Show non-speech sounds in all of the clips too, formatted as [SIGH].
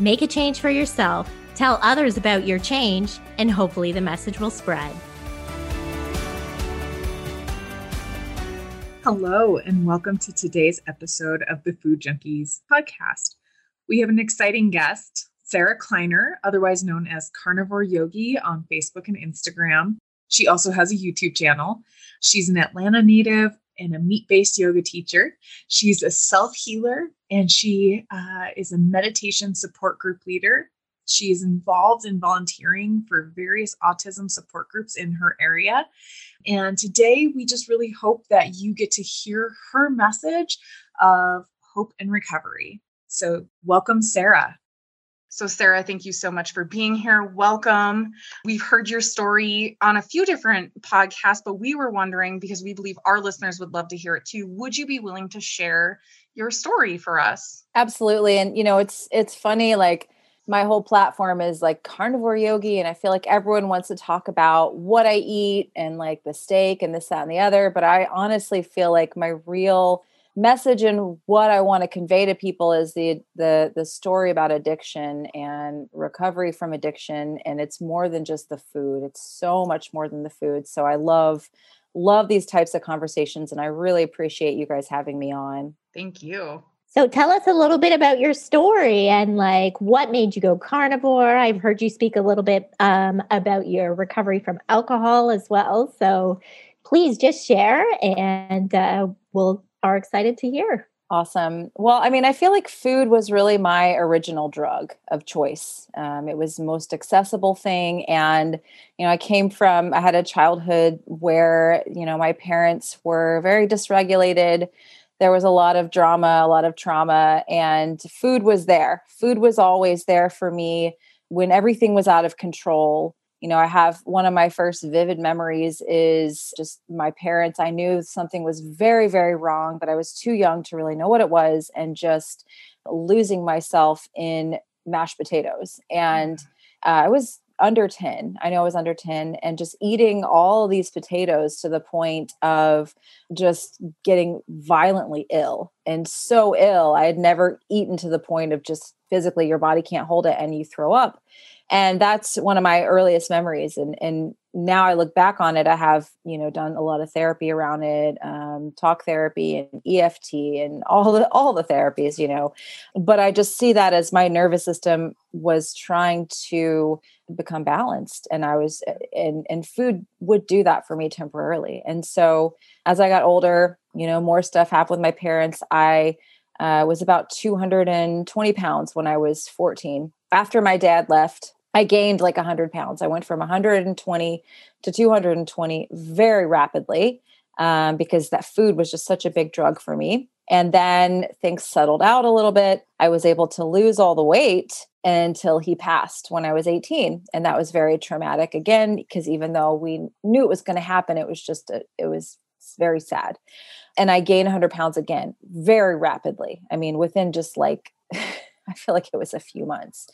make a change for yourself, tell others about your change, and hopefully the message will spread. Hello, and welcome to today's episode of the Food Junkies podcast. We have an exciting guest, Sarah Kleiner, otherwise known as Carnivore Yogi on Facebook and Instagram. She also has a YouTube channel. She's an Atlanta native and a meat based yoga teacher. She's a self healer and she uh, is a meditation support group leader. She is involved in volunteering for various autism support groups in her area. And today, we just really hope that you get to hear her message of hope and recovery. So, welcome, Sarah. So, Sarah, thank you so much for being here. Welcome. We've heard your story on a few different podcasts, but we were wondering because we believe our listeners would love to hear it too. Would you be willing to share your story for us? Absolutely. And, you know, it's, it's funny, like, my whole platform is like carnivore yogi and i feel like everyone wants to talk about what i eat and like the steak and this that and the other but i honestly feel like my real message and what I want to convey to people is the the the story about addiction and recovery from addiction and it's more than just the food it's so much more than the food so I love love these types of conversations and I really appreciate you guys having me on thank you so tell us a little bit about your story and like what made you go carnivore. I've heard you speak a little bit um, about your recovery from alcohol as well. So please just share and uh, we'll are excited to hear. Awesome. Well, I mean, I feel like food was really my original drug of choice. Um, it was the most accessible thing. And, you know, I came from, I had a childhood where, you know, my parents were very dysregulated. There was a lot of drama, a lot of trauma, and food was there. Food was always there for me when everything was out of control you know i have one of my first vivid memories is just my parents i knew something was very very wrong but i was too young to really know what it was and just losing myself in mashed potatoes. And uh, i was under 10 i know i was under 10 and just eating all these potatoes to the point of just getting violently ill and so ill i had never eaten to the point of just physically your body can't hold it and you throw up. And that's one of my earliest memories and and now i look back on it i have you know done a lot of therapy around it um, talk therapy and eft and all the all the therapies you know. But i just see that as my nervous system was trying to become balanced and i was and and food would do that for me temporarily and so as i got older you know more stuff happened with my parents i uh, was about 220 pounds when i was 14 after my dad left I gained like 100 pounds. I went from 120 to 220 very rapidly um, because that food was just such a big drug for me. And then things settled out a little bit. I was able to lose all the weight until he passed when I was 18. And that was very traumatic again, because even though we knew it was going to happen, it was just, a, it was very sad. And I gained 100 pounds again very rapidly. I mean, within just like, [LAUGHS] I feel like it was a few months.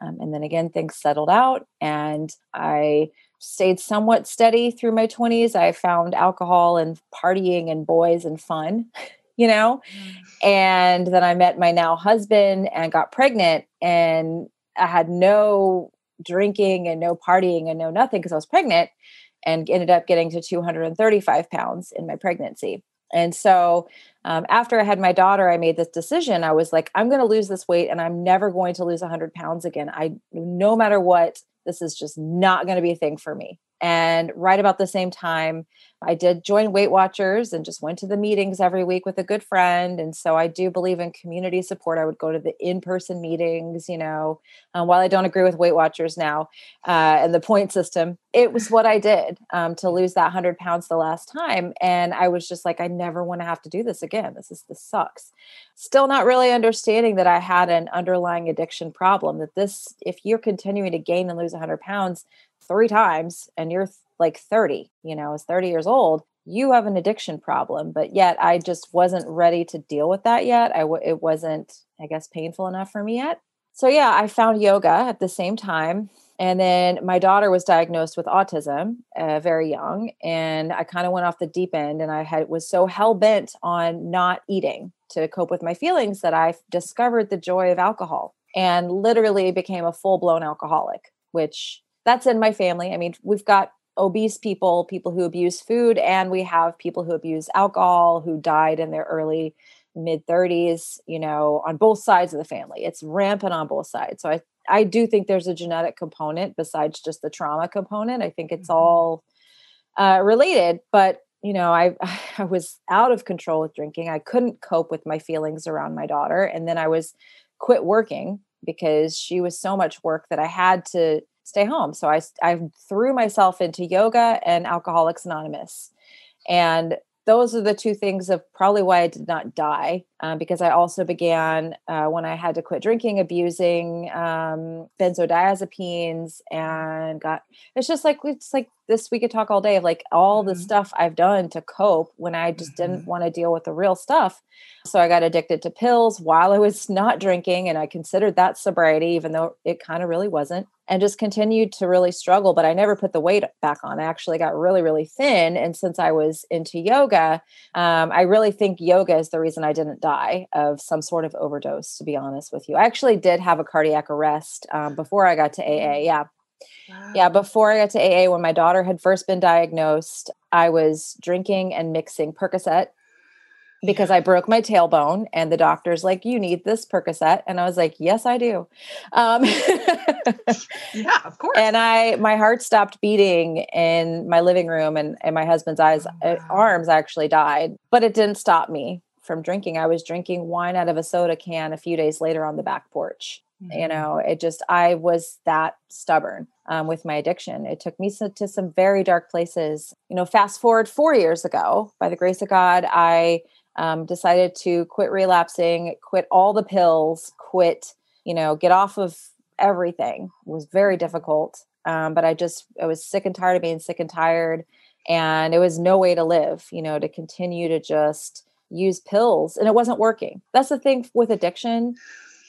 Um, and then again, things settled out and I stayed somewhat steady through my 20s. I found alcohol and partying and boys and fun, [LAUGHS] you know? Mm. And then I met my now husband and got pregnant and I had no drinking and no partying and no nothing because I was pregnant and ended up getting to 235 pounds in my pregnancy. And so um, after I had my daughter, I made this decision. I was like, I'm going to lose this weight and I'm never going to lose 100 pounds again. I, no matter what, this is just not going to be a thing for me. And right about the same time, I did join Weight Watchers and just went to the meetings every week with a good friend. And so I do believe in community support. I would go to the in person meetings, you know, um, while I don't agree with Weight Watchers now uh, and the point system, it was what I did um, to lose that 100 pounds the last time. And I was just like, I never want to have to do this again. This is, this sucks. Still not really understanding that I had an underlying addiction problem, that this, if you're continuing to gain and lose 100 pounds, three times and you're like 30, you know, is 30 years old, you have an addiction problem. But yet I just wasn't ready to deal with that yet. I w- it wasn't, I guess, painful enough for me yet. So yeah, I found yoga at the same time. And then my daughter was diagnosed with autism uh, very young, and I kind of went off the deep end. And I had was so hell bent on not eating to cope with my feelings that I discovered the joy of alcohol and literally became a full blown alcoholic. Which that's in my family. I mean, we've got obese people, people who abuse food, and we have people who abuse alcohol who died in their early mid 30s, you know, on both sides of the family. It's rampant on both sides. So I I do think there's a genetic component besides just the trauma component. I think it's mm-hmm. all uh, related, but you know, I [LAUGHS] I was out of control with drinking. I couldn't cope with my feelings around my daughter, and then I was quit working because she was so much work that I had to stay home. So I, I threw myself into yoga and Alcoholics Anonymous. And those are the two things of probably why I did not die, um, because I also began uh, when I had to quit drinking, abusing um, benzodiazepines, and got. It's just like it's like this. We could talk all day of like all the mm-hmm. stuff I've done to cope when I just mm-hmm. didn't want to deal with the real stuff. So I got addicted to pills while I was [LAUGHS] not drinking, and I considered that sobriety, even though it kind of really wasn't and just continued to really struggle. But I never put the weight back on. I actually got really, really thin. And since I was into yoga, um, I really think yoga is the reason I didn't die of some sort of overdose, to be honest with you. I actually did have a cardiac arrest um, before I got to AA. Yeah. Wow. Yeah, before I got to AA, when my daughter had first been diagnosed, I was drinking and mixing Percocet because I broke my tailbone and the doctor's like, you need this Percocet. And I was like, yes, I do. Um, [LAUGHS] yeah, of course. And I, my heart stopped beating in my living room and, and my husband's eyes, oh, uh, wow. arms actually died, but it didn't stop me from drinking. I was drinking wine out of a soda can a few days later on the back porch. Mm-hmm. You know, it just, I was that stubborn um, with my addiction. It took me to, to some very dark places. You know, fast forward four years ago, by the grace of God, I um, decided to quit relapsing, quit all the pills, quit, you know, get off of everything. It was very difficult. Um, but I just, I was sick and tired of being sick and tired. And it was no way to live, you know, to continue to just use pills. And it wasn't working. That's the thing with addiction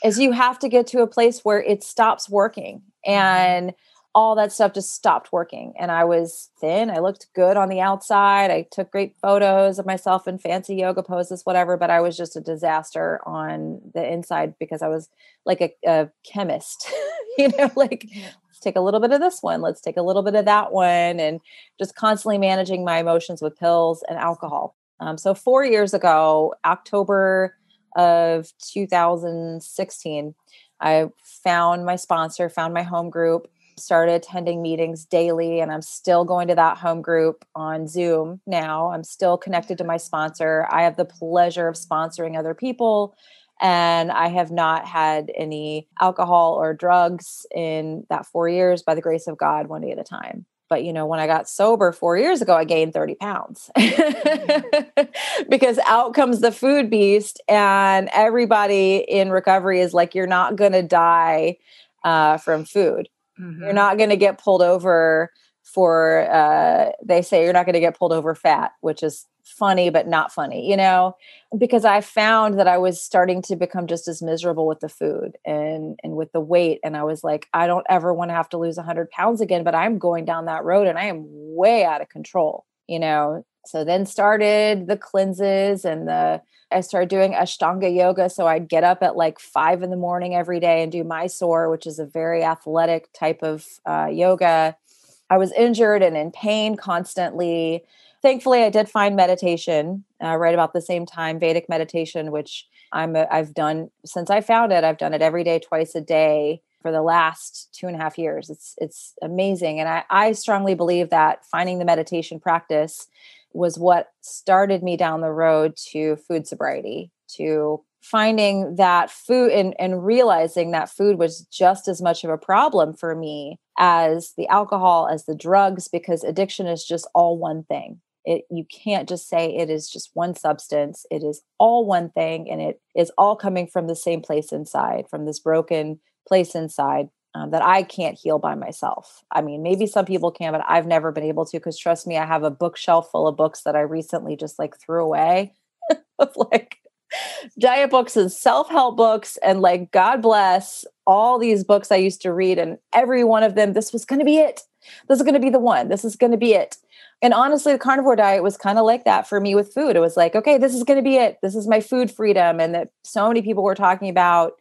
is you have to get to a place where it stops working. Mm-hmm. All that stuff just stopped working. And I was thin. I looked good on the outside. I took great photos of myself in fancy yoga poses, whatever, but I was just a disaster on the inside because I was like a, a chemist, [LAUGHS] you know, like let's take a little bit of this one, let's take a little bit of that one, and just constantly managing my emotions with pills and alcohol. Um, so, four years ago, October of 2016, I found my sponsor, found my home group, started attending meetings daily and I'm still going to that home group on Zoom now. I'm still connected to my sponsor. I have the pleasure of sponsoring other people and I have not had any alcohol or drugs in that 4 years by the grace of God one day at a time. But you know, when I got sober 4 years ago I gained 30 pounds. [LAUGHS] because out comes the food beast and everybody in recovery is like you're not going to die uh, from food Mm-hmm. You're not going to get pulled over for, uh, they say you're not going to get pulled over fat, which is funny, but not funny, you know, because I found that I was starting to become just as miserable with the food and, and with the weight. And I was like, I don't ever want to have to lose 100 pounds again, but I'm going down that road and I am way out of control, you know. So then started the cleanses and the I started doing Ashtanga yoga. So I'd get up at like five in the morning every day and do Mysore, which is a very athletic type of uh, yoga. I was injured and in pain constantly. Thankfully, I did find meditation uh, right about the same time, Vedic meditation, which I'm a, I've done since I found it. I've done it every day, twice a day for the last two and a half years. It's it's amazing. And I, I strongly believe that finding the meditation practice was what started me down the road to food sobriety, to finding that food and, and realizing that food was just as much of a problem for me as the alcohol, as the drugs, because addiction is just all one thing. It, you can't just say it is just one substance. It is all one thing, and it is all coming from the same place inside, from this broken place inside um, that I can't heal by myself. I mean, maybe some people can, but I've never been able to. Because trust me, I have a bookshelf full of books that I recently just like threw away [LAUGHS] of like diet books and self-help books and like god bless all these books i used to read and every one of them this was going to be it this is going to be the one this is going to be it and honestly the carnivore diet was kind of like that for me with food it was like okay this is going to be it this is my food freedom and that so many people were talking about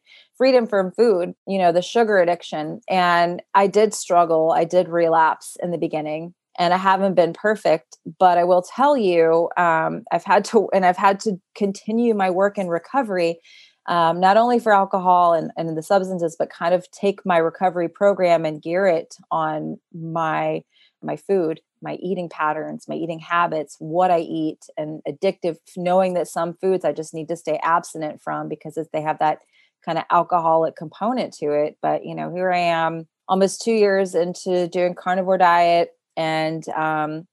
freedom from food you know the sugar addiction and i did struggle i did relapse in the beginning and I haven't been perfect, but I will tell you, um, I've had to, and I've had to continue my work in recovery, um, not only for alcohol and, and the substances, but kind of take my recovery program and gear it on my my food my eating patterns, my eating habits, what I eat, and addictive, knowing that some foods I just need to stay abstinent from because they have that kind of alcoholic component to it. But, you know, here I am almost two years into doing carnivore diet and, um,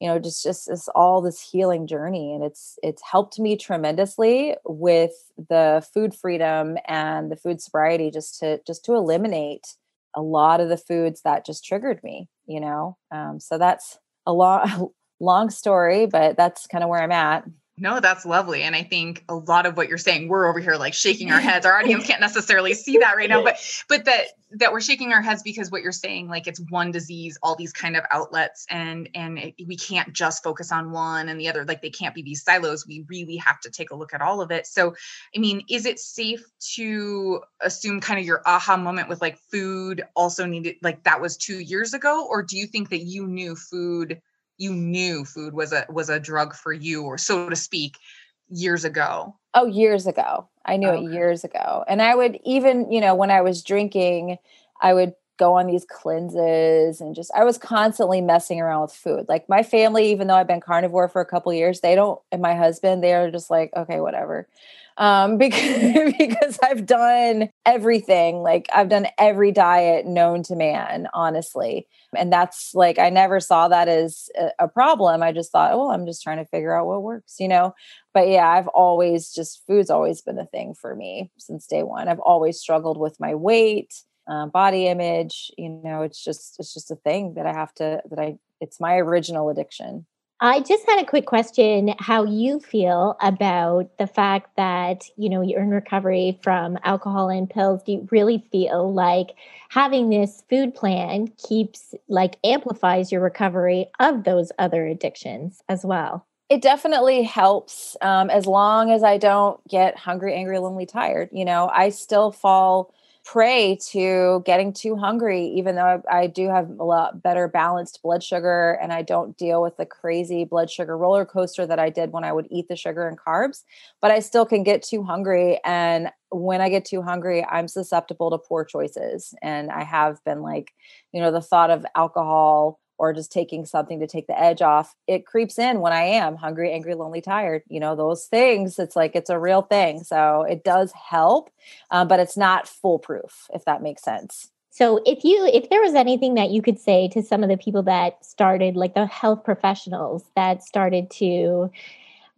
you know, just, just this all this healing journey. And it's, it's helped me tremendously with the food freedom and the food sobriety just to, just to eliminate a lot of the foods that just triggered me you know um, so that's a long [LAUGHS] long story but that's kind of where i'm at no, that's lovely. And I think a lot of what you're saying, we're over here like shaking our heads. Our audience can't necessarily see that right now, but but that that we're shaking our heads because what you're saying, like it's one disease, all these kind of outlets, and and it, we can't just focus on one and the other. Like they can't be these silos. We really have to take a look at all of it. So, I mean, is it safe to assume kind of your aha moment with like food also needed like that was two years ago, or do you think that you knew food? You knew food was a was a drug for you or so to speak years ago oh years ago i knew okay. it years ago and i would even you know when i was drinking i would go on these cleanses and just I was constantly messing around with food. Like my family, even though I've been carnivore for a couple years, they don't and my husband, they're just like, okay, whatever. Um, [LAUGHS] because [LAUGHS] because I've done everything. Like I've done every diet known to man, honestly. And that's like I never saw that as a, problem. I just thought, oh, I'm just trying to figure out what works, you know. But yeah, I've always just food's always been a thing for me since day one. I've always struggled with my weight uh, body image you know it's just it's just a thing that i have to that i it's my original addiction I just had a quick question how you feel about the fact that, you know, you're in recovery from alcohol and pills. Do you really feel like having this food plan keeps like amplifies your recovery of those other addictions as well? It definitely helps um, as long as I don't get hungry, angry, lonely, tired. You know, I still fall prey to getting too hungry, even though I, I, do have a lot better balanced blood sugar and I don't deal with the crazy blood sugar roller coaster that I did when I would eat the sugar and carbs. But I still can get too hungry. And when I get too hungry, I'm susceptible to poor choices. And I have been like, you know, the thought of alcohol or just taking something to take the edge off, it creeps in when I am hungry, angry, lonely, tired. You know, those things, it's like it's a real thing. So it does help, um, but it's not foolproof, if that makes sense. So if you if there was anything that you could say to some of the people that started like the health professionals that started to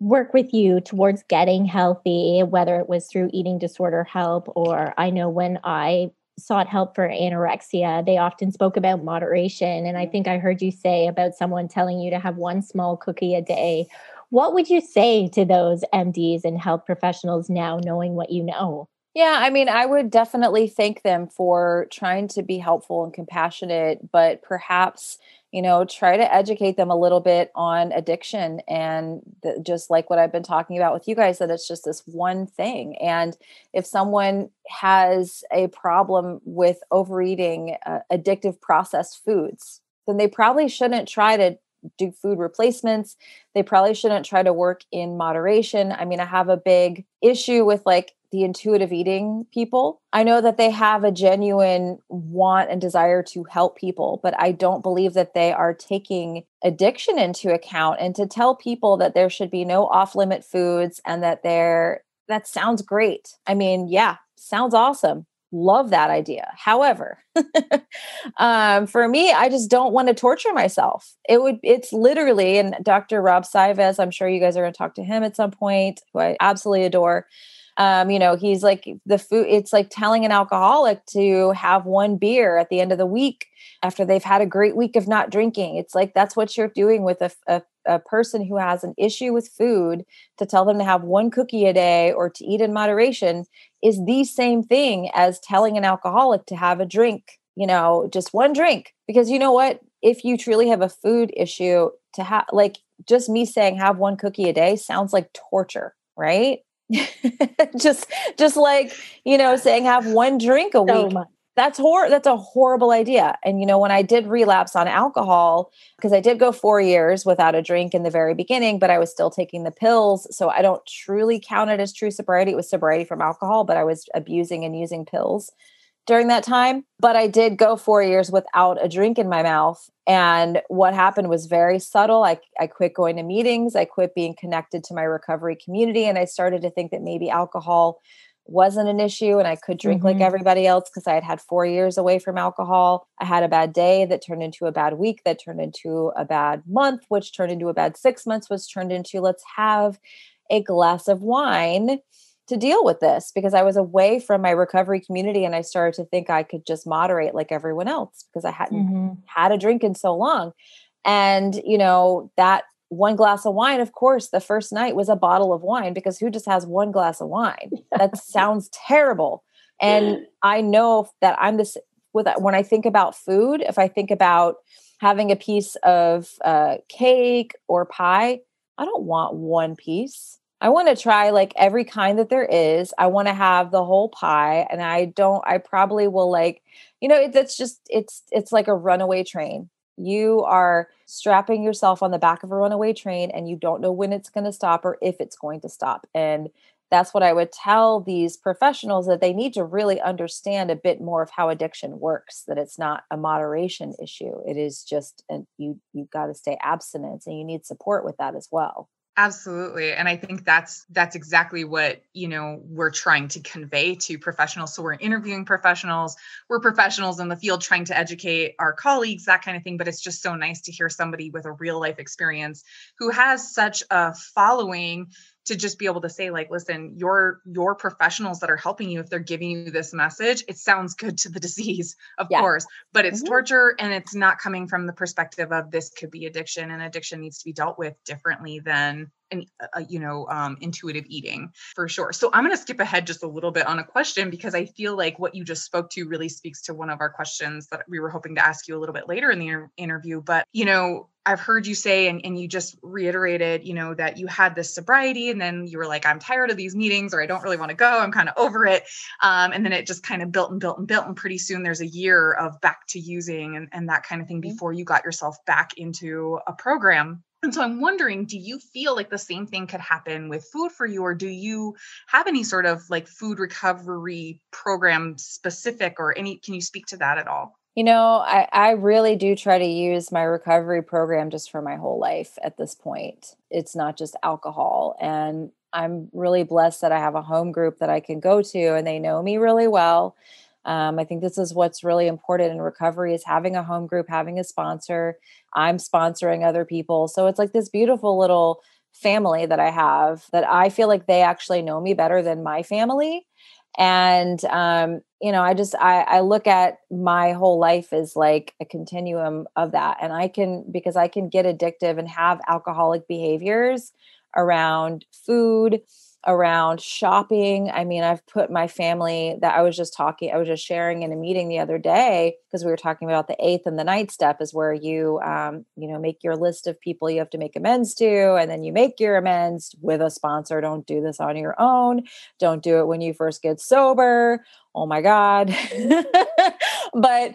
work with you towards getting healthy whether it was through eating disorder help or I know when I sought help for anorexia, they often spoke about moderation. And I think I heard you say about someone telling you to have one small cookie a day. What would you say to those MDs and health professionals now, knowing what you know? Yeah, I mean, I would definitely thank them for trying to be helpful and compassionate, but perhaps you know try to educate them a little bit on addiction and just like what i've been talking about with you guys that it's just this one thing. And if someone has a problem with overeating uh, addictive processed foods then they probably shouldn't try to do food replacements. They probably shouldn't try to work in moderation. I mean i have a big issue with like the intuitive eating people. I know that they have a genuine want and desire to help people, but I don't believe that they are taking addiction into account and to tell people that there should be no off limit foods and that they're that sounds great. I mean, yeah, sounds awesome love that idea. However, [LAUGHS] um, for me, I just don't want to torture myself. It would, it's literally, and Dr. Rob Cywes, I'm sure you guys are going to talk to him at some point, who I absolutely adore. Um, you know, he's like the food, it's like telling an alcoholic to have one beer at the end of the week after they've had a great week of not drinking. It's like that's what you're doing with a, a, a person who has an issue with food to tell them to have one cookie a day or to eat in moderation is the same thing as telling an alcoholic to have a drink, you know, just one drink. Because you know what? If you truly have a food issue, to have like just me saying have one cookie a day sounds like torture, right? [LAUGHS] just just like you know saying have one drink a week. that's hor that's a horrible idea. And you know when i did relapse on alcohol because i did go 4 years without a drink in the very beginning but i was still taking the pills so i don't truly count it as true sobriety. It was sobriety from alcohol but i was abusing and using pills during that time. But I did go four years without a drink in my mouth. And what happened was very subtle. I, I quit going to meetings, I quit being connected to my recovery community. And I started to think that maybe alcohol wasn't an issue and I could drink mm-hmm. like everybody else because I had had four years away from alcohol. I had a bad day that turned into a bad week, that turned into a bad month, which turned into a bad six months, was turned into let's have a glass of wine to deal with this because I was away from my recovery community and I started to think I could just moderate like everyone else because I hadn't mm-hmm. had a drink in so long. And, you know, that one glass of wine, of course, the first night was a bottle of wine because who just has one glass of wine? [LAUGHS] That sounds terrible. And [LAUGHS] I know that I'm this with when I think about food, if I think about having a piece of uh, cake or pie, I don't want one piece. I want to try like every kind that there is. I want to have the whole pie and I don't I probably will like you know it's just it's it's like a runaway train. You are strapping yourself on the back of a runaway train and you don't know when it's going to stop or if it's going to stop. And that's what I would tell these professionals that they need to really understand a bit more of how addiction works that it's not a moderation issue. It is just and you you've got to stay abstinent and you need support with that as well. Absolutely. And I think that's that's exactly what, you know, we're trying to convey to professionals. So we're interviewing professionals, we're professionals in the field trying to educate our colleagues, that kind of thing, but it's just so nice to hear somebody with a real life experience who has such a following to just be able to say like listen your your professionals that are helping you if they're giving you this message it sounds good to the [LAUGHS] disease of yeah. course but it's mm-hmm. torture and it's not coming from the perspective of this could be addiction and addiction needs to be dealt with differently than an, uh, you know um, intuitive eating for sure so i'm going to skip ahead just a little bit on a question because i feel like what you just spoke to really speaks to one of our questions that we were hoping to ask you a little bit later in the inter- interview but you know I've heard you say, and, and you just reiterated, you know, that you had this sobriety and then you were like, I'm tired of these meetings or I don't really want to go. I'm kind of over it. Um, and then it just kind of built and built and built. And pretty soon there's a year of back to using and, and that kind of thing mm-hmm. before you got yourself back into a program. And so I'm wondering, do you feel like the same thing could happen with food for you, or do you have any sort of like food recovery program specific or any? Can you speak to that at all? You know, I, I really do try to use my recovery program just for my whole life at this point. It's not just alcohol. And I'm really blessed that I have a home group that I can go to and they know me really well. Um, I think this is what's really important in recovery is having a home group, having a sponsor. I'm sponsoring other people. So it's like this beautiful little family that I have that I feel like they actually know me better than my family and um, you know i just I, I look at my whole life as like a continuum of that and i can because i can get addictive and have alcoholic behaviors around food around shopping. I mean, I've put my family that I was just talking, I was just sharing in a meeting the other day because we were talking about the eighth and the ninth step is where you, um, you know, make your list of people you have to make amends to, and then you make your amends with a sponsor. Don't do this on your own. Don't do it when you first get sober. Oh my God. [LAUGHS] but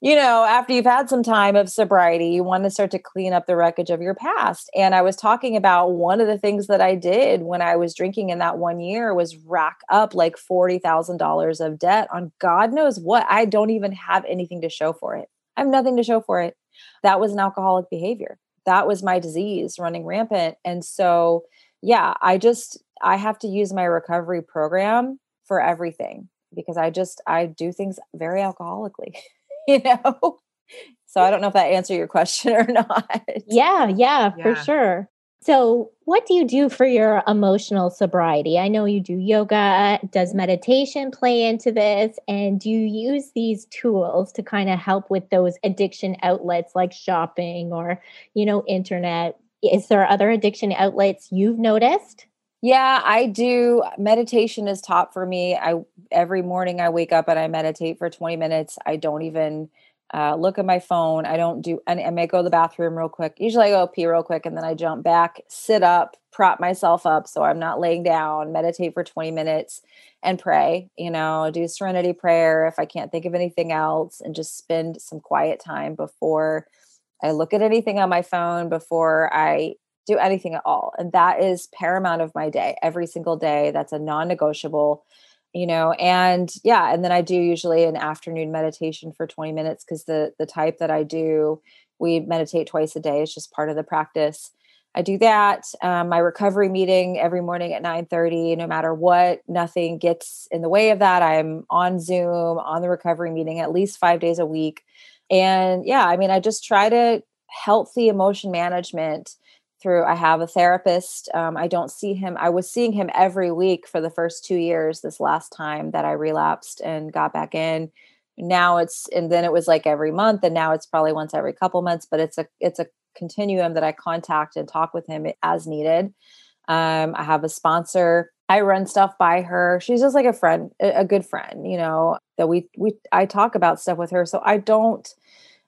you know, after you've had some time of sobriety, you want to start to clean up the wreckage of your past. And I was talking about one of the things that I did when I was drinking in that one year was rack up like $40,000 of debt on God knows what. I don't even have anything to show for it. I have nothing to show for it. That was an alcoholic behavior. That was my disease running rampant. And so, yeah, I just, I have to use my recovery program for everything because I just, I do things very alcoholically. [LAUGHS] [LAUGHS] you know? So I don't know if that answered your question or [LAUGHS] not. Yeah, yeah, yeah, for sure. So, what do you do for your emotional sobriety? I know you do yoga. Does meditation play into this? And do you use these tools to kind of help with those addiction outlets like shopping or, you know, internet? Is there other addiction outlets you've noticed? Yeah, I do. Meditation is top for me. I every morning I wake up and I meditate for 20 minutes. I don't even uh, look at my phone. I don't do, and I may go to the bathroom real quick. Usually I go pee real quick and then I jump back, sit up, prop myself up so I'm not laying down, meditate for 20 minutes and pray, you know, do serenity prayer if I can't think of anything else and just spend some quiet time before I look at anything on my phone, before I do anything at all. And that is paramount of my day every single day. That's a non negotiable, you know, and yeah. And then I do usually an afternoon meditation for 20 minutes because the, the type that I do, we meditate twice a day. It's just part of the practice. I do that. Um, my recovery meeting every morning at 9 30, no matter what, nothing gets in the way of that. I'm on Zoom on the recovery meeting at least five days a week. And yeah, I mean, I just try to healthy emotion management through i have a therapist um, i don't see him i was seeing him every week for the first two years this last time that i relapsed and got back in. Now it's and then it was like every month and now it's probably once every couple months but it's a it's a continuum that i contact and talk with him as needed. Um, i have a sponsor i run stuff by her she's just like a friend a good friend you know that we we i talk about stuff with her so i don't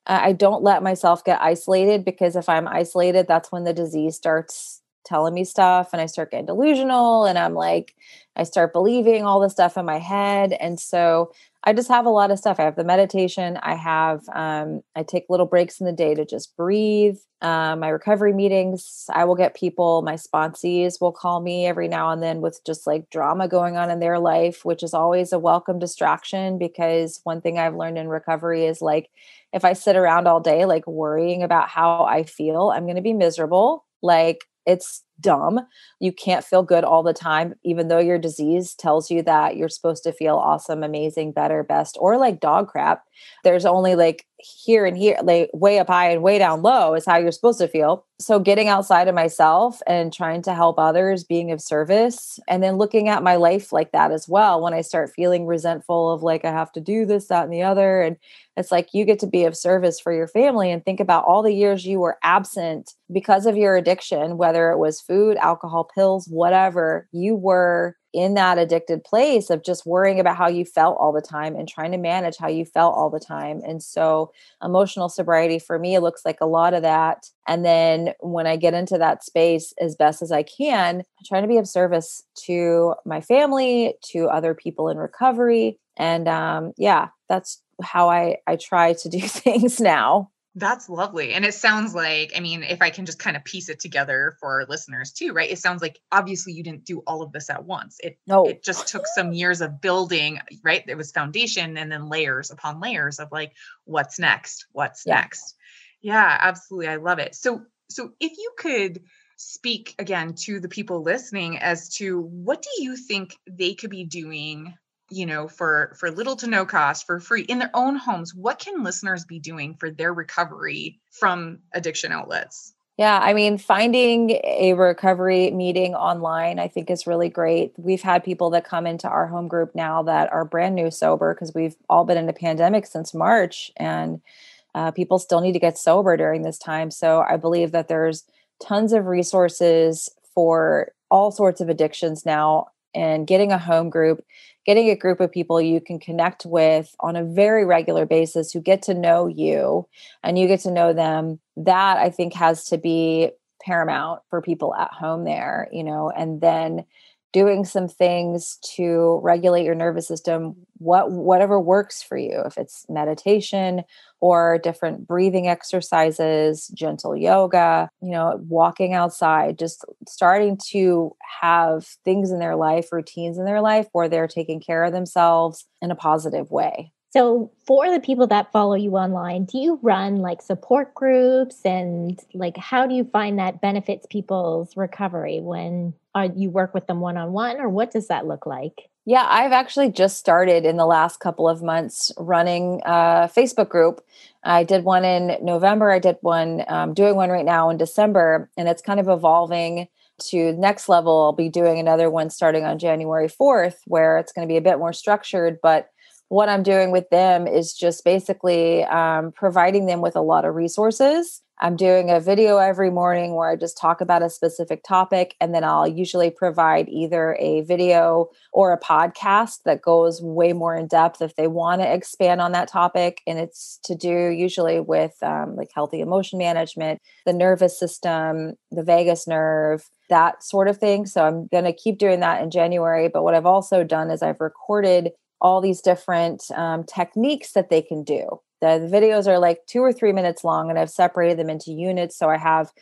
Uh, I don't let myself get isolated because if I'm isolated, that's when the disease starts telling me stuff and I start getting delusional and I'm like, I start believing all the stuff in my head. And so I just have a lot of stuff. I have the meditation. I have, um, I take little breaks in the day to just breathe. Um, my recovery meetings, I will get people, my sponsees will call me every now and then with just like drama going on in their life, which is always a welcome distraction because one thing I've learned in recovery is like, if I sit around all day, like worrying about how I feel, I'm going to be miserable. Like, it's dumb. You can't feel good all the time, even though your disease tells you that you're supposed to feel awesome, amazing, better, best, or like dog crap. There's only like here and here, like way up high and way down low is how you're supposed to feel. So getting outside of myself and trying to help others, being of service, and then looking at my life like that as well. When I start feeling resentful of like, I have to do this, that, and the other. And it's like you get to be of service for your family and think about all the years you were absent because of your addiction, whether it was food, alcohol, pills, whatever, you were in that addicted place of just worrying about how you felt all the time and trying to manage how you felt all the time. And so, emotional sobriety for me looks like a lot of that. And then when I get into that space as best as I can, I'm trying to be of service to my family, to other people in recovery. And um, yeah, that's how I, I try to do [LAUGHS] things now. That's lovely. And it sounds like, I mean, if I can just kind of piece it together for our listeners too, right? It sounds like obviously you didn't do all of this at once. It no. it just took some years of building, right? There was foundation and then layers upon layers of like what's next? What's yeah. next? Yeah, absolutely. I love it. So so if you could speak again to the people listening as to what do you think they could be doing you know for for little to no cost for free in their own homes what can listeners be doing for their recovery from addiction outlets yeah, I mean, finding a recovery meeting online, I think is really great. We've had people that come into our home group now that are brand new sober because we've all been in a pandemic since March, and uh, people still need to get sober during this time. So I believe that there's tons of resources for all sorts of addictions now, and getting a home group getting a group of people you can connect with on a very regular basis who get to know you and you get to know them that i think has to be paramount for people at home there you know and then doing some things to regulate your nervous system what whatever works for you if it's meditation or different breathing exercises gentle yoga you know walking outside just starting to have things in their life routines in their life where they're taking care of themselves in a positive way so, for the people that follow you online, do you run like support groups and like how do you find that benefits people's recovery when uh, you work with them one on one, or what does that look like? Yeah, I've actually just started in the last couple of months running a Facebook group. I did one in November. I did one, um, doing one right now in December, and it's kind of evolving to next level. I'll be doing another one starting on January 4th, where it's going to be a bit more structured, but what I'm doing with them is just basically um, providing them with a lot of resources. I'm doing a video every morning where I just talk about a specific topic, and then I'll usually provide either a video or a podcast that goes way more in depth if they want to expand on that topic. And it's to do usually with um, like healthy emotion management, the nervous system, the vagus nerve, that sort of thing. So I'm going to keep doing that in January. But what I've also done is I've recorded all these different um, techniques that they can do. The, the videos are like two or three minutes long, and I've separated them into units. So I have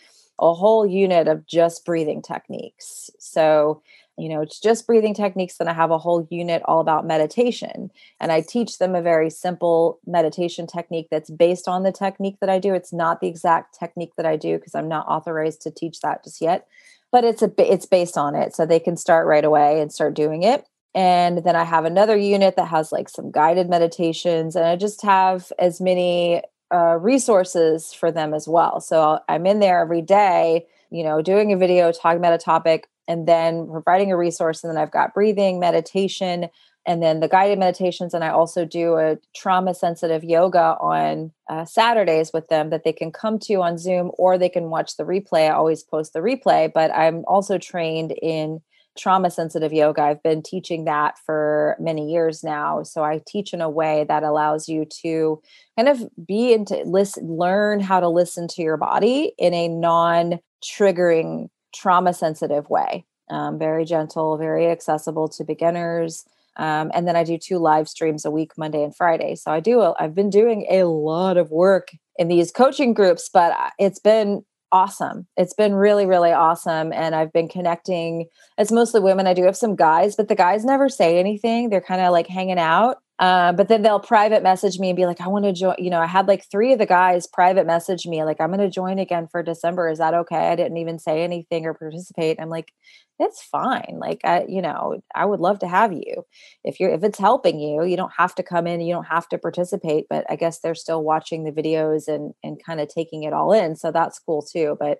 a whole unit of just breathing techniques. So, you know, it's just breathing techniques. Then I have a whole unit all about meditation. And I teach them a very simple meditation technique that's based on the technique that I do. It's not the exact technique that I do because I'm not authorized to teach that just yet. But it's a it's based on it. So they can start right away and start doing it. And then I have another unit that has like some guided meditations, and I just have as many uh, resources for them as well. So I'm in there every day, you know, doing a video, talking about a topic, and then providing a resource. And then I've got breathing, meditation, and then the guided meditations. And I also do a trauma sensitive yoga on uh, Saturdays with them that they can come to on Zoom or they can watch the replay. I always post the replay, but I'm also trained in trauma sensitive yoga. I've been teaching that for many years now. So I teach in a way that allows you to kind of be into listen, learn how to listen to your body in a non triggering, trauma sensitive way. Um, very gentle, very accessible to beginners. Um, and then I do two live streams a week, Monday and Friday. So I do, I've been doing a lot of work in these coaching groups, but uh, it's been awesome. It's been really, really awesome. And I've been connecting. It's mostly women. I do have some guys, but the guys never say anything. They're kind of like hanging out. Uh, but then they'll private message me and be like, I want to join. You know, I had like three of the guys private message me, like, I'm going to join again for December. Is that okay? I didn't even say anything or participate. I'm like, it's fine. Like, I, you know, I would love to have you. If you're, if it's helping you, you don't have to come in, you don't have to participate, but I guess they're still watching the videos and, and kind of taking it all in. So that's cool too. But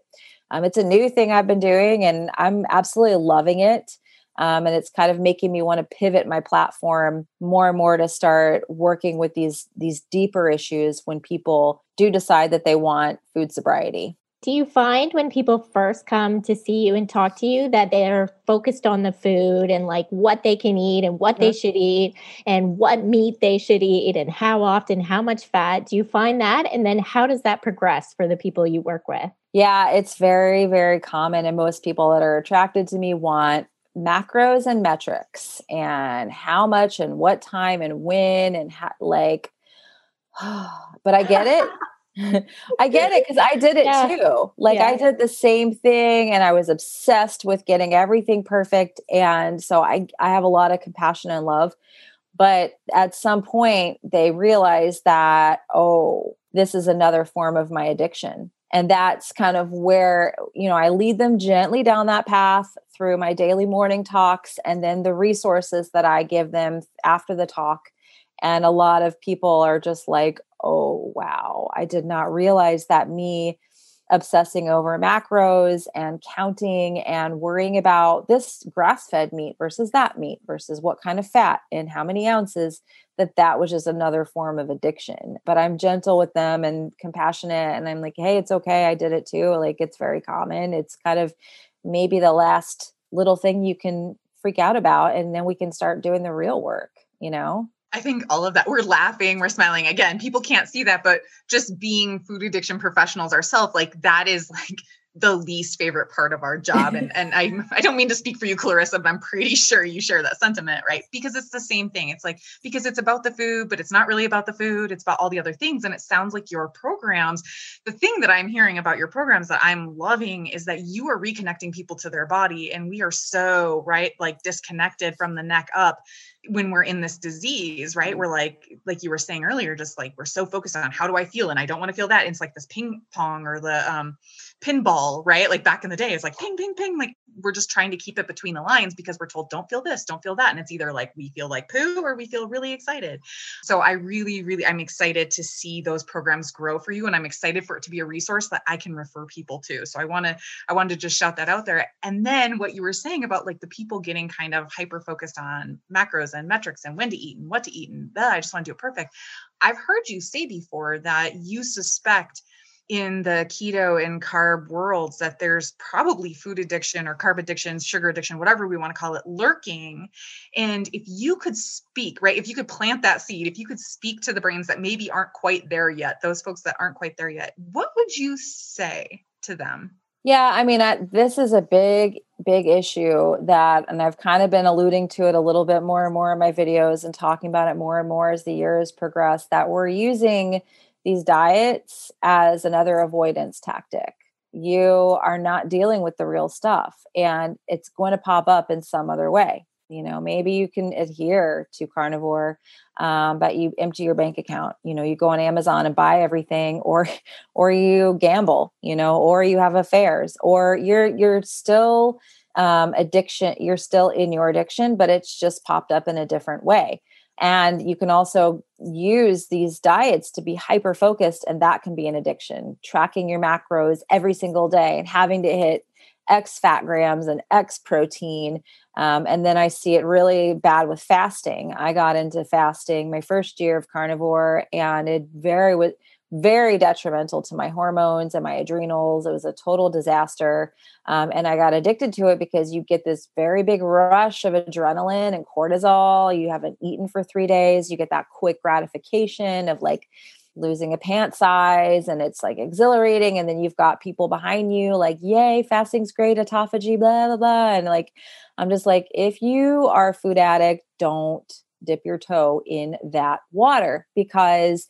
um, it's a new thing I've been doing and I'm absolutely loving it. Um, and it's kind of making me want to pivot my platform more and more to start working with these these deeper issues when people do decide that they want food sobriety do you find when people first come to see you and talk to you that they're focused on the food and like what they can eat and what they should eat and what meat they should eat and how often, how much fat? Do you find that? And then how does that progress for the people you work with? Yeah, it's very, very common. And most people that are attracted to me want macros and metrics and how much and what time and when and how, like [SIGHS] but I get it. [LAUGHS] I get it because I did it yeah. too. Like yeah. I did the same thing and I was obsessed with getting everything perfect. And so I, I have a lot of compassion and love. But at some point, they realize that, oh, this is another form of my addiction and that's kind of where you know i lead them gently down that path through my daily morning talks and then the resources that i give them after the talk. And a lot of people are just like oh wow i did not realize that me obsessing over macros and counting and worrying about this grass fed meat versus that meat versus what kind of fat and how many ounces that that was just another form of addiction but i'm gentle with them and compassionate and i'm like hey it's okay i did it too like it's very common it's kind of maybe the last little thing you can freak out about and then we can start doing the real work you know I think all of that, we're laughing, we're smiling. Again, people can't see that, but just being food addiction professionals ourselves, like that is like the least favorite part of our job. And and I [LAUGHS] I don't mean to speak for you, Clarissa, but I'm pretty sure you share that sentiment, right? Because it's the same thing. It's like because it's about the food, but it's not really about the food. It's about all the other things. And it sounds like your programs, the thing that I'm hearing about your programs that I'm loving is that you are reconnecting people to their body. And we are so right, like disconnected from the neck up when we're in this disease, right? We're like, like you were saying earlier, just like we're so focused on how do I feel, and I don't want to feel that. And it's like this ping pong or the um, pinball, right? Like back in the day, it's like ping, ping, ping. Like we're just trying to keep it between the lines because we're told don't feel this, don't feel that, and it's either like we feel like poo or we feel really excited. So I really, really, I'm excited to see those programs grow for you, and I'm excited for it to be a resource that I can refer people to. So I want to, I wanted to just shout that out there. And then what you were saying about like the people getting kind of hyper focused on macros and metrics and when to eat and what to eat and uh, I just want to do it perfect. I've heard you say before that you suspect in the keto and carb worlds that there's probably food addiction or carb addiction, sugar addiction, whatever we want to call it, lurking. And if you could speak, right, if you could plant that seed, if you could speak to the brains that maybe aren't quite there yet, those folks that aren't quite there yet, what would you say to them? Yeah, I mean, I, this is a big, big issue that, and I've kind of been alluding to it a little bit more and more in my videos and talking about it more and more as the years progress. That we're using these diets as another avoidance tactic. You are not dealing with the real stuff, and it's going to pop up in some other way. You know maybe you can adhere to carnivore um, but you empty your bank account. You know you go on amazon and buy everything or [LAUGHS] or you gamble you know or you have affairs or you're you're still um, addiction you're still in your addiction but it's just popped up in a different way and you can also use these diets to be hyper focused and that can be an addiction tracking your macros every single day and having to hit X fat grams and X protein. Um, and then I see it really bad with fasting. I got into fasting my first year of carnivore, and it very was very detrimental to my hormones and my adrenals. It was a total disaster. Um, and I got addicted to it because you get this very big rush of adrenaline and cortisol. You haven't eaten for three days. You get that quick gratification of like losing a pant size and it's like exhilarating and then you've got people behind you like yay fasting's great autophagy blah blah blah and like i'm just like if you are a food addict don't dip your toe in that water because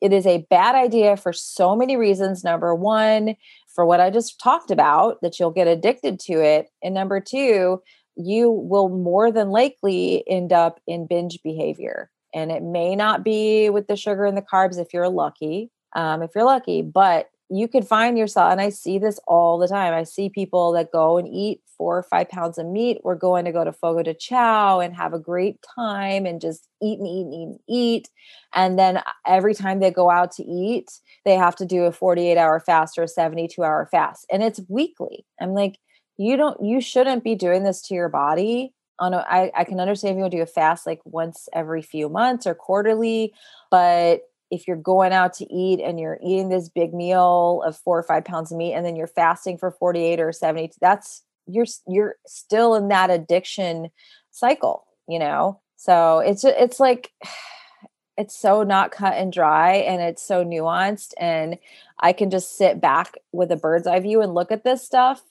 it is a bad idea for so many reasons. Number one for what i just talked about that you'll get addicted to it. And number two you will more than likely end up in binge behavior. And it may not be with the sugar and the carbs if you're lucky um, if you're lucky but you could find yourself and i see this all the time i see people that go and eat four or five pounds of meat we're going to go to fogo de chao and have a great time and just eat and eat and eat and eat and then uh, every time they go out to eat they have to do a 48 hour fast or a 72 hour fast and it's weekly. I'm like you don't you shouldn't be doing this to your body on a, I, I can understand if you want to do a fast like once every few months or quarterly, but if you're going out to eat and you're eating this big meal of four or five pounds of meat and then you're fasting for 48 or 70, that's you're you're still in that addiction cycle, you know? So it's it's like [SIGHS] it's so not cut and dry and it's so nuanced and I can just sit back with a bird's eye view and look at this stuff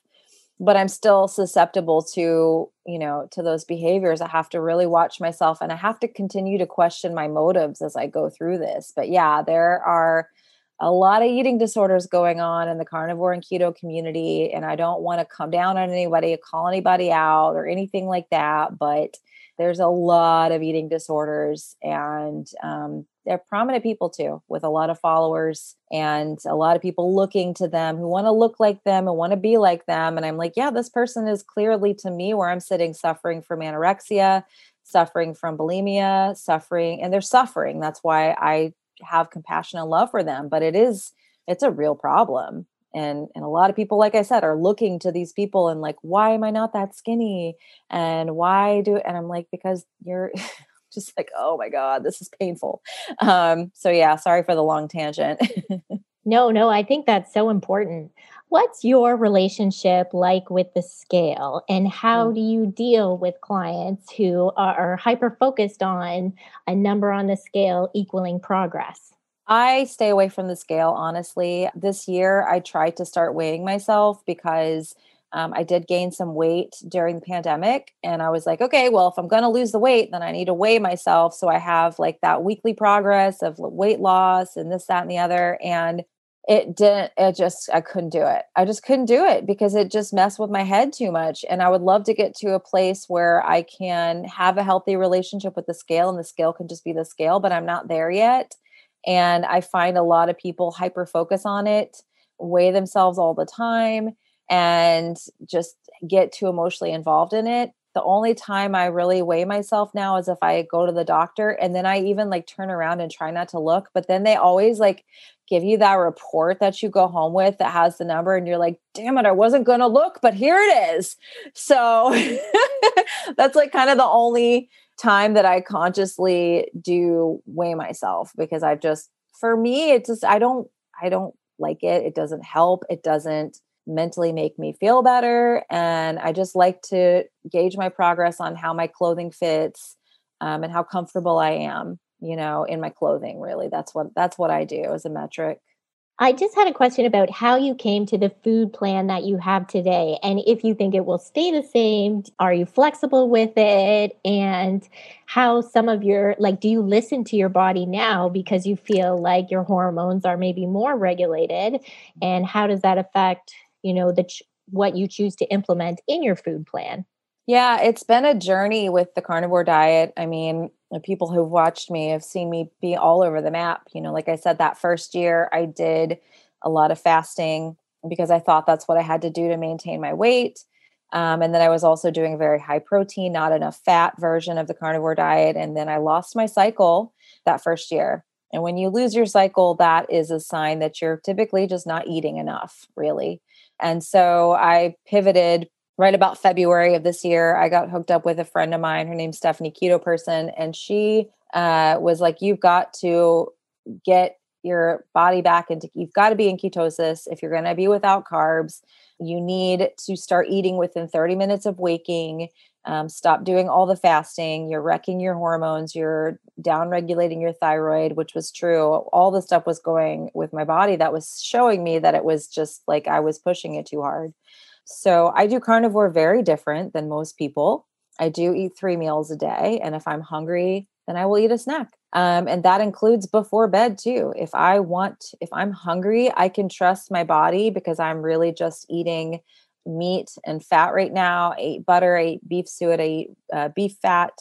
but i'm still susceptible to you know to those behaviors. I have to really watch myself and i have to continue to question my motives as i go through this but yeah there are a lot of eating disorders going on in the carnivore and keto community and i don't want to come down on anybody call anybody out or anything like that but there's a lot of eating disorders and um, they're prominent people too with a lot of followers and a lot of people looking to them who want to look like them and want to be like them and i'm like yeah this person is clearly to me where i'm sitting suffering from anorexia suffering from bulimia suffering and they're suffering that's why i have compassion and love for them but it is it's a real problem and and a lot of people like i said are looking to these people and like why am i not that skinny and why do and i'm like because you're [LAUGHS] just like, oh my God, this is painful. Um, so yeah, sorry for the long tangent. [LAUGHS] no, no, I think that's so important. What's your relationship like with the scale, and how mm. do you deal with clients who are hyper focused on a number on the scale equaling progress? I stay away from the scale, honestly. This year, I tried to start weighing myself because um, I did gain some weight during the pandemic. And I was like, okay, well, if I'm going to lose the weight, then I need to weigh myself. So I have like that weekly progress of weight loss and this, that, and the other. And it didn't, it just, I couldn't do it. I just couldn't do it because it just messed with my head too much. And I would love to get to a place where I can have a healthy relationship with the scale and the scale can just be the scale, but I'm not there yet. And I find a lot of people hyper focus on it, weigh themselves all the time, and just get too emotionally involved in it. The only time I really weigh myself now is if I go to the doctor and then I even like turn around and try not to look. But then they always like give you that report that you go home with that has the number and you're like, damn it, I wasn't going to look, but here it is. So [LAUGHS] that's like kind of the only time that I consciously do weigh myself because I've just for me it's just I don't I don't like it. It doesn't help. It doesn't mentally make me feel better and I just like to gauge my progress on how my clothing fits um, and how comfortable I am, you know, in my clothing really. That's what that's what I do as a metric. I just had a question about how you came to the food plan that you have today and if you think it will stay the same. Are you flexible with it? And how some of your, like, do you listen to your body now because you feel like your hormones are maybe more regulated? And how does that affect, you know, the, what you choose to implement in your food plan? Yeah, it's been a journey with the carnivore diet. I mean, people who've watched me have seen me be all over the map. You know, like I said, that first year I did a lot of fasting because I thought that's what I had to do to maintain my weight. Um, and then I was also doing a very high protein, not enough fat version of the carnivore diet. And then I lost my cycle that first year. And when you lose your cycle, that is a sign that you're typically just not eating enough, really. And so I pivoted right about February of this year, I got hooked up with a friend of mine. Her name's Stephanie Keto Person, and she uh, was like, "You've got to get your body back into. You've got to be in ketosis if you're going to be without carbs. You need to start eating within 30 minutes of waking. Um, stop doing all the fasting. You're wrecking your hormones. You're down regulating your thyroid, which was true. All the stuff was going with my body that was showing me that it was just like I was pushing it too hard." So I do carnivore very different than most people. I do eat three meals a day. And if I'm hungry, then I will eat a snack. Um, and that includes before bed too. If I want, if I'm hungry, I can trust my body because I'm really just eating meat and fat right now. I ate butter, I ate beef suet, I eat uh, beef fat.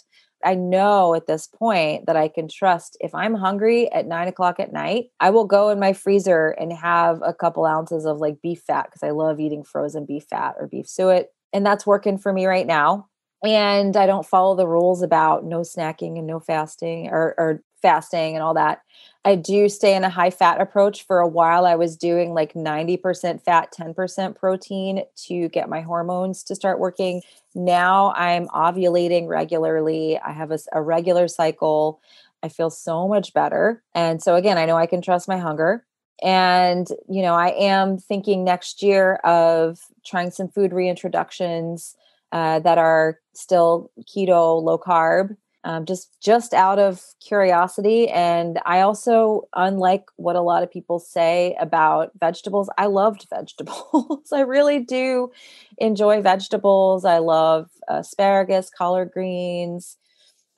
I know at this point that I can trust if I'm hungry at nine o'clock at night, I will go in my freezer and have a couple ounces of like beef fat because I love eating frozen beef fat or beef suet. And that's working for me right now. And I don't follow the rules about no snacking and no fasting or, or fasting and all that. I do stay in a high fat approach. For a while, I was doing like 90% fat, 10% protein to get my hormones to start working. Now I'm ovulating regularly. I have a, a regular cycle. I feel so much better. And so, again, I know I can trust my hunger. And, you know, I am thinking next year of trying some food reintroductions uh, that are still keto, low carb um, just just out of curiosity and i also unlike what a lot of people say about vegetables i loved [LAUGHS] vegetables. I really do enjoy vegetables. I love asparagus collard greens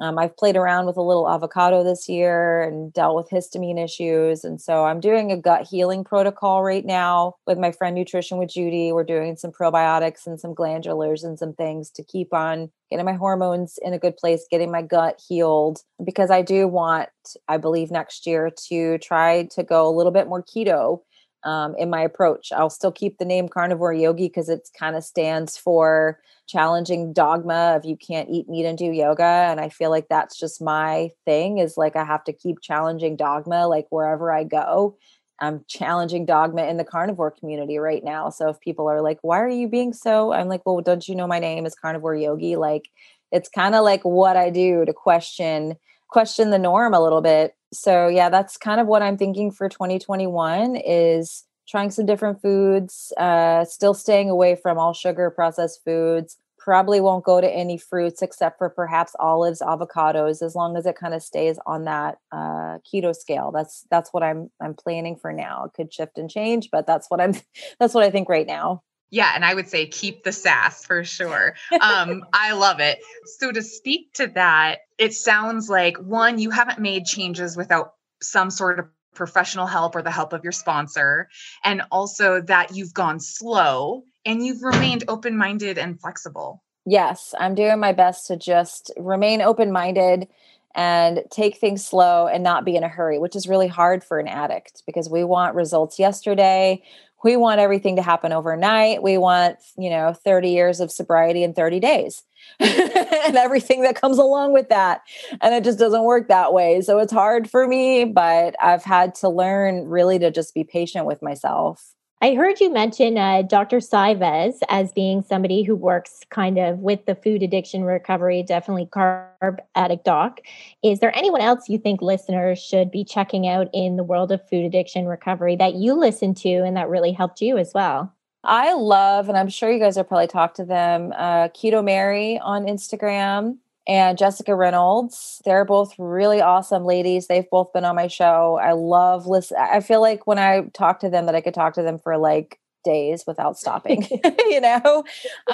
um, I've played around with a little avocado this year and dealt with histamine issues. And so I'm doing a gut healing protocol right now with my friend Nutrition with Judy. We're doing some probiotics and some glandulars and some things to keep on getting my hormones in a good place, getting my gut healed. Because I do want, I believe, next year to try to go a little bit more keto um, in my approach. I'll still keep the name carnivore yogi because it kind of stands for challenging dogma of you can't eat meat and do yoga. And I feel like that's just my thing is like I have to keep challenging dogma like wherever I go. I'm challenging dogma in the carnivore community right now. So if people are like, why are you being so? I'm like, well, don't you know my name is carnivore yogi? Like it's kind of like what I do to question question the norm a little bit so yeah that's kind of what i'm thinking for 2021 is trying some different foods uh, still staying away from all sugar processed foods probably won't go to any fruits except for perhaps olives avocados as long as it kind of stays on that uh, keto scale. That's that's what i'm i'm planning for now. It could shift and change but that's what i'm [LAUGHS] that's what i think right now yeah, and I would say keep the sass for sure. Um, [LAUGHS] I love it. So to speak to that, it sounds like one, you haven't made changes without some sort of professional help or the help of your sponsor, and also that you've gone slow and you've remained open-minded and flexible. Yes, I'm doing my best to just remain open-minded and take things slow and not be in a hurry, which is really hard for an addict because we want results yesterday we want everything to happen overnight. We want, you know, 30 years of sobriety in 30 days [LAUGHS] and everything that comes along with that. And it just doesn't work that way. So it's hard for me, but I've had to learn really to just be patient with myself. I heard you mention uh, Dr. Cywes as being somebody who works kind of with the food addiction recovery, definitely carb addict doc. Is there anyone else you think listeners should be checking out in the world of food addiction recovery that you listened to and that really helped you as well? I love, and I'm sure you guys have probably talked to them, uh, Keto Mary on Instagram and Jessica Reynolds. They're both really awesome ladies. They've both been on my show. I love listen. I feel like when I talk to them that I could talk to them for like days without stopping, [LAUGHS] [LAUGHS] you know,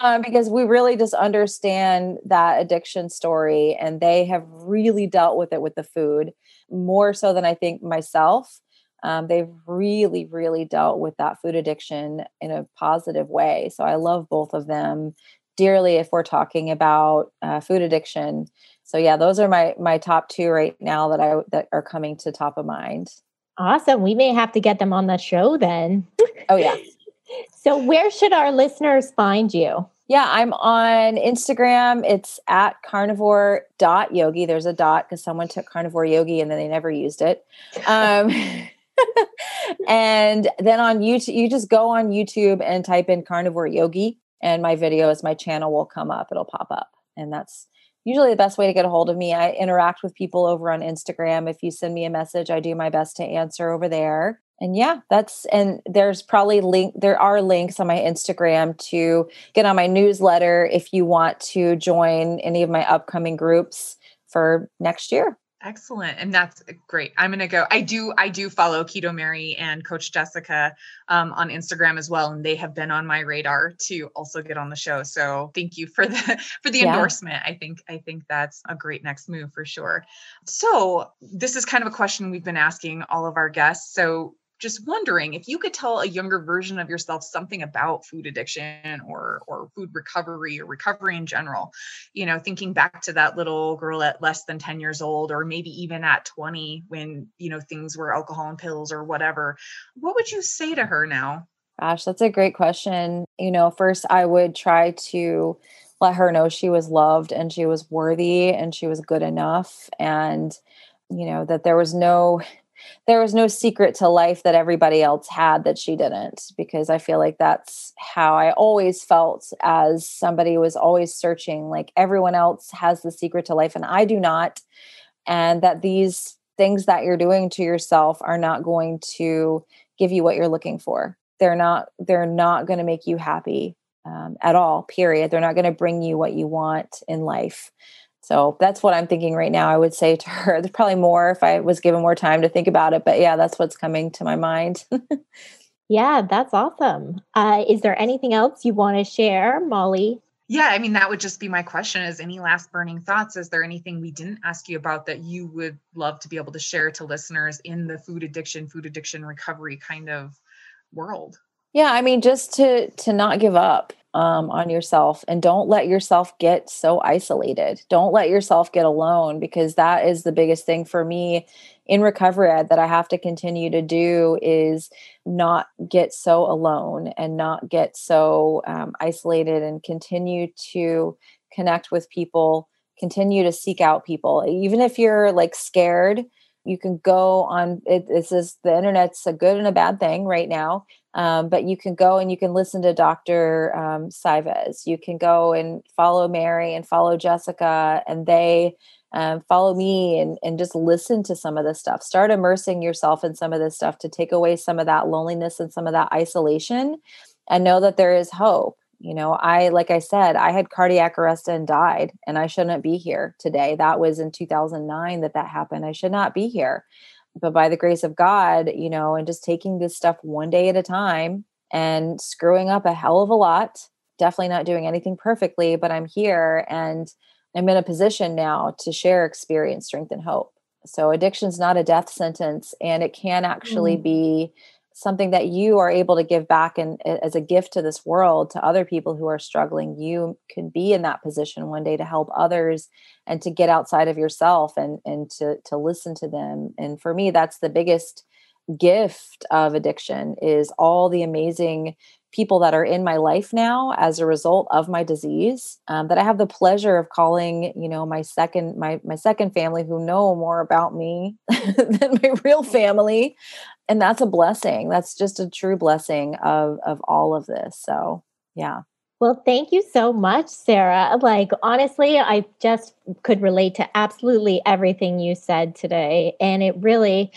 um, because we really just understand that addiction story and they have really dealt with it with the food more so than I think myself. Um, they've really, really dealt with that food addiction in a positive way. So I love both of them dearly if we're talking about uh, food addiction. So yeah, those are my my top two right now that I that are coming to top of mind. Awesome. We may have to get them on the show then. Oh yeah. [LAUGHS] so where should our listeners find you? Yeah, I'm on Instagram. It's at carnivore.yogi. There's a dot because someone took carnivore yogi and then they never used it. Um, [LAUGHS] and then on YouTube, you just go on YouTube and type in carnivore yogi and my videos, my channel will come up, it'll pop up. And that's usually the best way to get a hold of me. I interact with people over on Instagram. If you send me a message, I do my best to answer over there. And yeah, that's and there's probably link there are links on my Instagram to get on my newsletter if you want to join any of my upcoming groups for next year. Excellent. And that's great. I'm going to go. I do, I do follow Keto Mary and Coach Jessica um, on Instagram as well. And they have been on my radar to also get on the show. So thank you for the, for the yeah. endorsement. I think, I think that's a great next move for sure. So this is kind of a question we've been asking all of our guests. So just wondering if you could tell a younger version of yourself something about food addiction or or food recovery or recovery in general you know thinking back to that little girl at less than 10 years old or maybe even at 20 when you know things were alcohol and pills or whatever what would you say to her now? Gosh that's a great question. You know first i would try to let her know she was loved and she was worthy and she was good enough and you know that there was no there was no secret to life that everybody else had that she didn't because i feel like that's how i always felt as somebody was always searching like everyone else has the secret to life and i do not and that these things that you're doing to yourself are not going to give you what you're looking for. They're not they're not going to make you happy um, at all period. They're not going to bring you what you want in life so that's what I'm thinking right now. I would say to her, [LAUGHS] there's probably more if I was given more time to think about it. But yeah, that's what's coming to my mind. [LAUGHS] yeah, that's awesome. Uh, is there anything else you want to share, Molly? Yeah, I mean, that would just be my question is any last burning thoughts? Is there anything we didn't ask you about that you would love to be able to share to listeners in the food addiction, food addiction recovery kind of world? Yeah, I mean, just to to not give up um, on yourself and don't let yourself get so isolated. Don't let yourself get alone because that is the biggest thing for me in recovery that I have to continue to do is not get so alone and not get so um, isolated and continue to connect with people, continue to seek out people. Even if you're like scared, you can go on it, this is the internet's a good and a bad thing right now um, but you can go and you can listen to Dr. Um, You can go and follow Mary and follow Jessica, and they um, follow me and, and just listen to some of this stuff. Start immersing yourself in some of this stuff to take away some of that loneliness and some of that isolation and know that there is hope. You know, I, like I said, I had cardiac arrest and died, and I shouldn't be here today. That was in 2009 that that happened. I should not be here. But by the grace of God, you know, and just taking this stuff one day at a time and screwing up a hell of a lot, definitely not doing anything perfectly, but I'm here and I'm in a position now to share experience, strength, and hope. So addiction's not a death sentence, and it can actually mm. be something that you are able to give back and as a gift to this world to other people who are struggling you can be in that position one day to help others and to get outside of yourself and and to to listen to them. And for me that's the biggest gift of addiction is all the amazing people that are in my life now as a result of my disease um, that i have the pleasure of calling you know my second my my second family who know more about me [LAUGHS] than my real family and that's a blessing that's just a true blessing of of all of this so yeah well, thank you so much, Sarah. Like, honestly, I just could relate to absolutely everything you said today. And it really,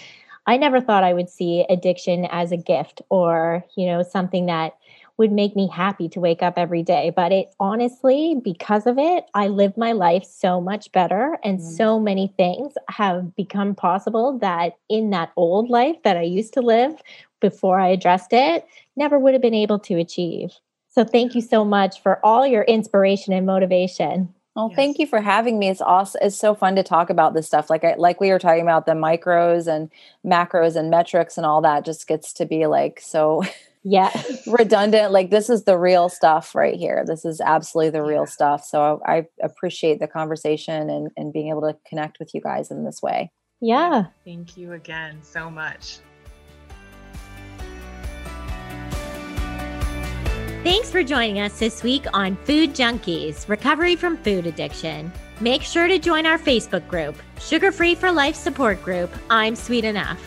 I never thought I would see addiction as a gift or, you know, something that would make me happy to wake up every day. But it honestly, because of it, I live my life so much better. And mm-hmm. so many things have become possible that in that old life that I used to live before I addressed it, never would have been able to achieve. So thank you so much for all your inspiration and motivation. Well, yes. thank you for having me. It's awesome. It's so fun to talk about this stuff. Like I, like we were talking about the micros and macros and metrics and all that just gets to be like so [LAUGHS] yeah. [LAUGHS] Redundant like this is the real stuff right here. This is absolutely the real stuff. So i appreciate the conversation and, and being able to connect with you guys in this way. Yeah. Thank you again so much. Thanks for joining us this week on Food Junkies Recovery from Food Addiction. Make sure to join our Facebook group, Sugar Free for Life Support Group. I'm Sweet Enough.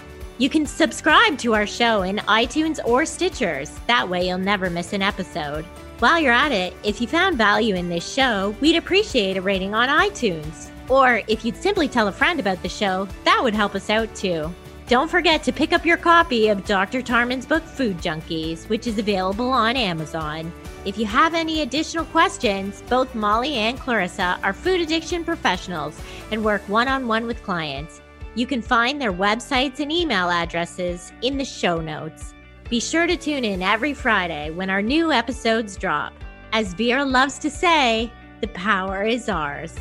You can subscribe to our show in iTunes or Stitchers. That way, you'll never miss an episode. While you're at it, if you found value in this show, we'd appreciate a rating on iTunes. Or if you'd simply tell a friend about the show, that would help us out too. Don't forget to pick up your copy of Dr. Tarman's book, Food Junkies, which is available on Amazon. If you have any additional questions, both Molly and Clarissa are food addiction professionals and work one on one with clients. You can find their websites and email addresses in the show notes. Be sure to tune in every Friday when our new episodes drop. As Vera loves to say, the power is ours.